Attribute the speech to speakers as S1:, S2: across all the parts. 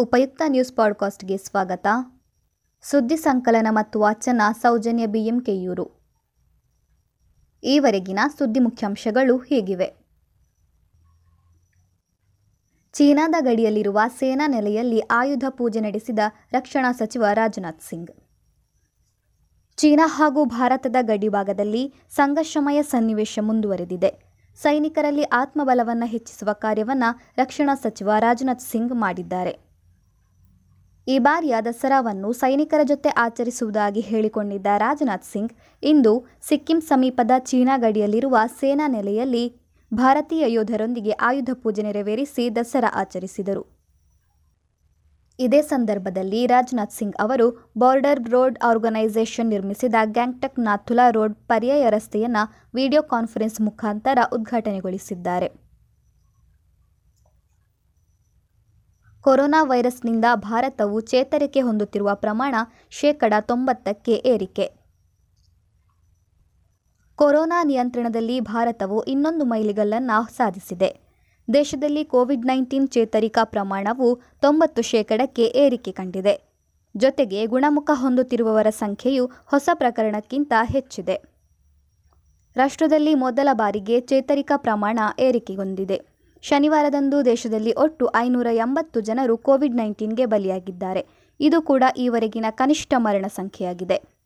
S1: ಉಪಯುಕ್ತ ನ್ಯೂಸ್ ಪಾಡ್ಕಾಸ್ಟ್ಗೆ ಸ್ವಾಗತ. ಸುದ್ದಿ ಸಂಕಲನ ಮತ್ತು ವಾಚನ ಸೌಜನ್ಯ ಬಿಎಂಕೆಯೂರು. ಈವರೆಗಿನ ಸುದ್ದಿ ಮುಖ್ಯಾಂಶಗಳು ಹೀಗಿವೆ. ಚೀನಾದ ಗಡಿಯಲ್ಲಿರುವ ಸೇನಾ ನೆಲೆಯಲ್ಲಿ ಆಯುಧ ಪೂಜೆ ನಡೆಸಿದ ರಕ್ಷಣಾ ಸಚಿವ ರಾಜನಾಥ್ ಸಿಂಗ್. ಚೀನಾ ಹಾಗೂ ಭಾರತದ ಗಡಿ ಭಾಗದಲ್ಲಿ ಸಂಘರ್ಷಮಯ ಸನ್ನಿವೇಶ ಮುಂದುವರೆದಿದೆ. ಸೈನಿಕರಲ್ಲಿ ಆತ್ಮಬಲವನ್ನು ಹೆಚ್ಚಿಸುವ ಕಾರ್ಯವನ್ನು ರಕ್ಷಣಾ ಸಚಿವ ರಾಜನಾಥ್ ಸಿಂಗ್ ಮಾಡಿದ್ದಾರೆ. ಈ ಬಾರಿಯ ದಸರಾವನ್ನು ಸೈನಿಕರ ಜೊತೆ ಆಚರಿಸುವುದಾಗಿ ಹೇಳಿಕೊಂಡಿದ್ದ ರಾಜನಾಥ್ ಸಿಂಗ್, ಇಂದು ಸಿಕ್ಕಿಂ ಸಮೀಪದ ಚೀನಾ ಗಡಿಯಲ್ಲಿರುವ ಸೇನಾ ನೆಲೆಯಲ್ಲಿ ಭಾರತೀಯ ಯೋಧರೊಂದಿಗೆ ಆಯುಧ ಪೂಜೆ ನೆರವೇರಿಸಿ ದಸರಾ ಆಚರಿಸಿದರು. ಇದೇ ಸಂದರ್ಭದಲ್ಲಿ ರಾಜನಾಥ್ ಸಿಂಗ್ ಅವರು ಬಾರ್ಡರ್ ರೋಡ್ ಆರ್ಗನೈಸೇಷನ್ ನಿರ್ಮಿಸಿದ ಗ್ಯಾಂಗ್ಟಕ್ ನಾಥುಲಾ ರೋಡ್ ಪರ್ಯಾಯ ರಸ್ತೆಯನ್ನು ವಿಡಿಯೋ ಕಾನ್ಫರೆನ್ಸ್ ಮುಖಾಂತರ ಉದ್ಘಾಟನೆಗೊಳಿಸಿದ್ದಾರೆ. ಕೊರೋನಾ ವೈರಸ್ನಿಂದ ಭಾರತವು ಚೇತರಿಕೆ ಹೊಂದುತ್ತಿರುವ ಪ್ರಮಾಣ ಶೇಕಡ ತೊಂಬತ್ತಕ್ಕೆ ಏರಿಕೆ. ಕೊರೋನಾ ನಿಯಂತ್ರಣದಲ್ಲಿ ಭಾರತವು ಇನ್ನೊಂದು ಮೈಲಿಗಲ್ಲನ್ನು ಸಾಧಿಸಿದೆ. ದೇಶದಲ್ಲಿ ಕೋವಿಡ್ ನೈನ್ಟೀನ್ ಚೇತರಿಕಾ ಪ್ರಮಾಣವು ತೊಂಬತ್ತು ಶೇಕಡಕ್ಕೆ ಏರಿಕೆ ಕಂಡಿದೆ. ಜೊತೆಗೆ ಗುಣಮುಖ ಹೊಂದುತ್ತಿರುವವರ ಸಂಖ್ಯೆಯು ಹೊಸ ಪ್ರಕರಣಕ್ಕಿಂತ ಹೆಚ್ಚಿದೆ. ರಾಷ್ಟ್ರದಲ್ಲಿ ಮೊದಲ ಬಾರಿಗೆ ಚೇತರಿಕಾ ಪ್ರಮಾಣ ಏರಿಕೆಗೊಂಡಿದೆ. ಶನಿವಾರದಂದು ದೇಶದಲ್ಲಿ ಒಟ್ಟು ಐನೂರ ಎಂಬತ್ತು ಜನರು ಕೋವಿಡ್ ನೈನ್ಟೀನ್ಗೆ ಬಲಿಯಾಗಿದ್ದಾರೆ. ಇದು ಕೂಡ ಈವರೆಗಿನ ಕನಿಷ್ಠ ಮರಣ ಸಂಖ್ಯೆಯಾಗಿದೆ.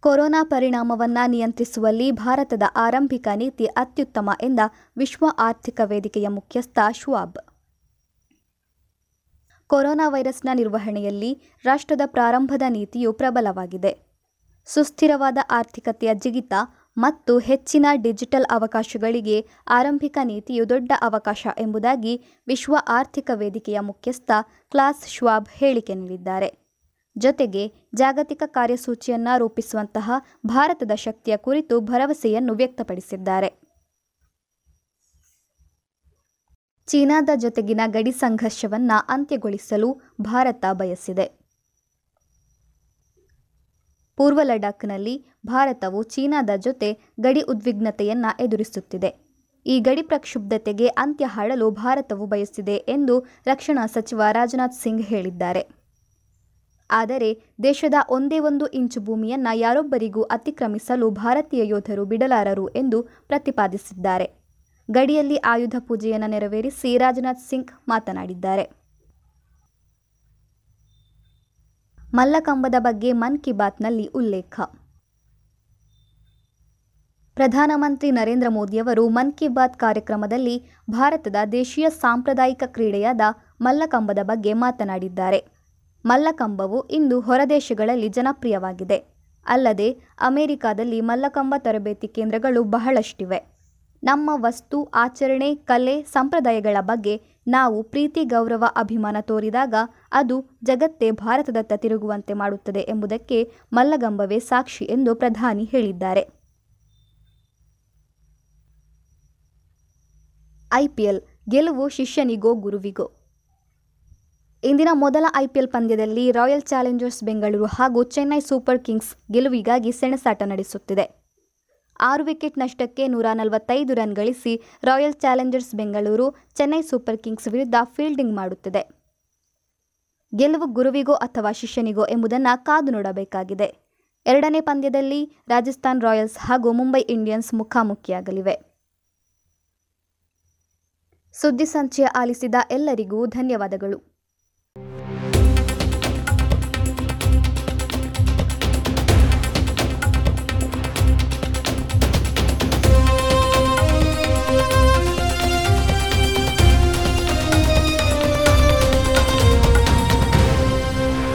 S1: ಕೊರೋನಾ ಪರಿಣಾಮವನ್ನು ನಿಯಂತ್ರಿಸುವಲ್ಲಿ ಭಾರತದ ಆರಂಭಿಕ ನೀತಿ ಅತ್ಯುತ್ತಮ ಎಂದ ವಿಶ್ವ ಆರ್ಥಿಕ ವೇದಿಕೆಯ ಮುಖ್ಯಸ್ಥ ಶ್ವಾಬ್. ಕೊರೋನಾ ವೈರಸ್ನ ನಿರ್ವಹಣೆಯಲ್ಲಿ ರಾಷ್ಟ್ರದ ಪ್ರಾರಂಭದ ನೀತಿಯು ಪ್ರಬಲವಾಗಿದೆ. ಸುಸ್ಥಿರವಾದ ಆರ್ಥಿಕತೆಯ ಜಿಗಿತ ಮತ್ತು ಹೆಚ್ಚಿನ ಡಿಜಿಟಲ್ ಅವಕಾಶಗಳಿಗೆ ಆರಂಭಿಕ ನೀತಿಯು ದೊಡ್ಡ ಅವಕಾಶ ಎಂಬುದಾಗಿ ವಿಶ್ವ ಆರ್ಥಿಕ ವೇದಿಕೆಯ ಮುಖ್ಯಸ್ಥ ಕ್ಲಾಸ್ ಶ್ವಾಬ್ ಹೇಳಿಕೆ ನೀಡಿದ್ದಾರೆ. ಜೊತೆಗೆ ಜಾಗತಿಕ ಕಾರ್ಯಸೂಚಿಯನ್ನು ರೂಪಿಸುವಂತಹ ಭಾರತದ ಶಕ್ತಿಯ ಕುರಿತು ಭರವಸೆಯನ್ನು ವ್ಯಕ್ತಪಡಿಸಿದ್ದಾರೆ. ಚೀನಾದ ಜೊತೆಗಿನ ಗಡಿ ಸಂಘರ್ಷವನ್ನು ಅಂತ್ಯಗೊಳಿಸಲು ಭಾರತ ಬಯಸಿದೆ. ಪೂರ್ವ ಲಡಾಖ್ನಲ್ಲಿ ಭಾರತವು ಚೀನಾದ ಜೊತೆ ಗಡಿ ಉದ್ವಿಗ್ನತೆಯನ್ನು ಎದುರಿಸುತ್ತಿದೆ. ಈ ಗಡಿ ಪ್ರಕ್ಷುಬ್ಧತೆಗೆ ಅಂತ್ಯ ಹಾಡಲು ಭಾರತವು ಬಯಸಿದೆ ಎಂದು ರಕ್ಷಣಾ ಸಚಿವ ರಾಜನಾಥ್ ಸಿಂಗ್ ಹೇಳಿದ್ದಾರೆ. ಆದರೆ ದೇಶದ ಒಂದೇ ಒಂದು ಇಂಚು ಭೂಮಿಯನ್ನು ಯಾರೊಬ್ಬರಿಗೂ ಅತಿಕ್ರಮಿಸಲು ಭಾರತೀಯ ಯೋಧರು ಬಿಡಲಾರರು ಎಂದು ಪ್ರತಿಪಾದಿಸಿದ್ದಾರೆ. ಗಡಿಯಲ್ಲಿ ಆಯುಧ ಪೂಜೆಯನ್ನು ನೆರವೇರಿಸಿ ರಾಜನಾಥ್ ಸಿಂಗ್ ಮಾತನಾಡಿದ್ದಾರೆ. ಮಲ್ಲಕಂಬದ ಬಗ್ಗೆ ಮನ್ ಕಿ ಬಾತ್ನಲ್ಲಿ ಉಲ್ಲೇಖ. ಪ್ರಧಾನಮಂತ್ರಿ ನರೇಂದ್ರ ಮೋದಿಯವರು ಮನ್ ಕಿ ಬಾತ್ ಕಾರ್ಯಕ್ರಮದಲ್ಲಿ ಭಾರತದ ದೇಶೀಯ ಸಾಂಪ್ರದಾಯಿಕ ಕ್ರೀಡೆಯಾದ ಮಲ್ಲಕಂಬದ ಬಗ್ಗೆ ಮಾತನಾಡಿದ್ದಾರೆ. ಮಲ್ಲಕಂಬವು ಇಂದು ಹೊರದೇಶಗಳಲ್ಲಿ ಜನಪ್ರಿಯವಾಗಿದೆ. ಅಲ್ಲದೆ ಅಮೆರಿಕಾದಲ್ಲಿ ಮಲ್ಲಕಂಬ ತರಬೇತಿ ಕೇಂದ್ರಗಳು ಬಹಳಷ್ಟಿವೆ. ನಮ್ಮ ವಸ್ತು, ಆಚರಣೆ, ಕಲೆ, ಸಂಪ್ರದಾಯಗಳ ಬಗ್ಗೆ ನಾವು ಪ್ರೀತಿ, ಗೌರವ, ಅಭಿಮಾನ ತೋರಿದಾಗ ಅದು ಜಗತ್ತೇ ಭಾರತದತ್ತ ತಿರುಗುವಂತೆ ಮಾಡುತ್ತದೆ ಎಂಬುದಕ್ಕೆ ಮಲ್ಲಗಂಬವೇ ಸಾಕ್ಷಿ ಎಂದು ಪ್ರಧಾನಿ ಹೇಳಿದ್ದಾರೆ. ಐಪಿಎಲ್ ಗೆಲುವು ಶಿಷ್ಯನಿಗೋ ಗುರುವಿಗೋ. ಇಂದಿನ ಮೊದಲ ಐಪಿಎಲ್ ಪಂದ್ಯದಲ್ಲಿ ರಾಯಲ್ ಚಾಲೆಂಜರ್ಸ್ ಬೆಂಗಳೂರು ಹಾಗೂ ಚೆನ್ನೈ ಸೂಪರ್ ಕಿಂಗ್ಸ್ ಗೆಲುವಿಗಾಗಿ ಸೆಣಸಾಟ ನಡೆಸುತ್ತಿದೆ. ಆರು ವಿಕೆಟ್ ನಷ್ಟಕ್ಕೆ ನೂರ ನಲವತ್ತೈದು ರನ್ ಗಳಿಸಿ Royal Challengers Bengaluru Chennai Super Kings ವಿರುದ್ಧ ಫೀಲ್ಡಿಂಗ್ ಮಾಡುತ್ತಿದೆ. ಗೆಲುವು ಗುರುವಿಗೋ ಅಥವಾ ಶಿಷ್ಯನಿಗೋ ಎಂಬುದನ್ನು ಕಾದು ನೋಡಬೇಕಾಗಿದೆ. ಎರಡನೇ ಪಂದ್ಯದಲ್ಲಿ ರಾಜಸ್ಥಾನ್ ರಾಯಲ್ಸ್ ಹಾಗೂ ಮುಂಬೈ ಇಂಡಿಯನ್ಸ್ ಮುಖಾಮುಖಿಯಾಗಲಿವೆ. ಸುದ್ದಿ ಸಂಚಯ ಆಲಿಸಿದ ಎಲ್ಲರಿಗೂ ಧನ್ಯವಾದಗಳು.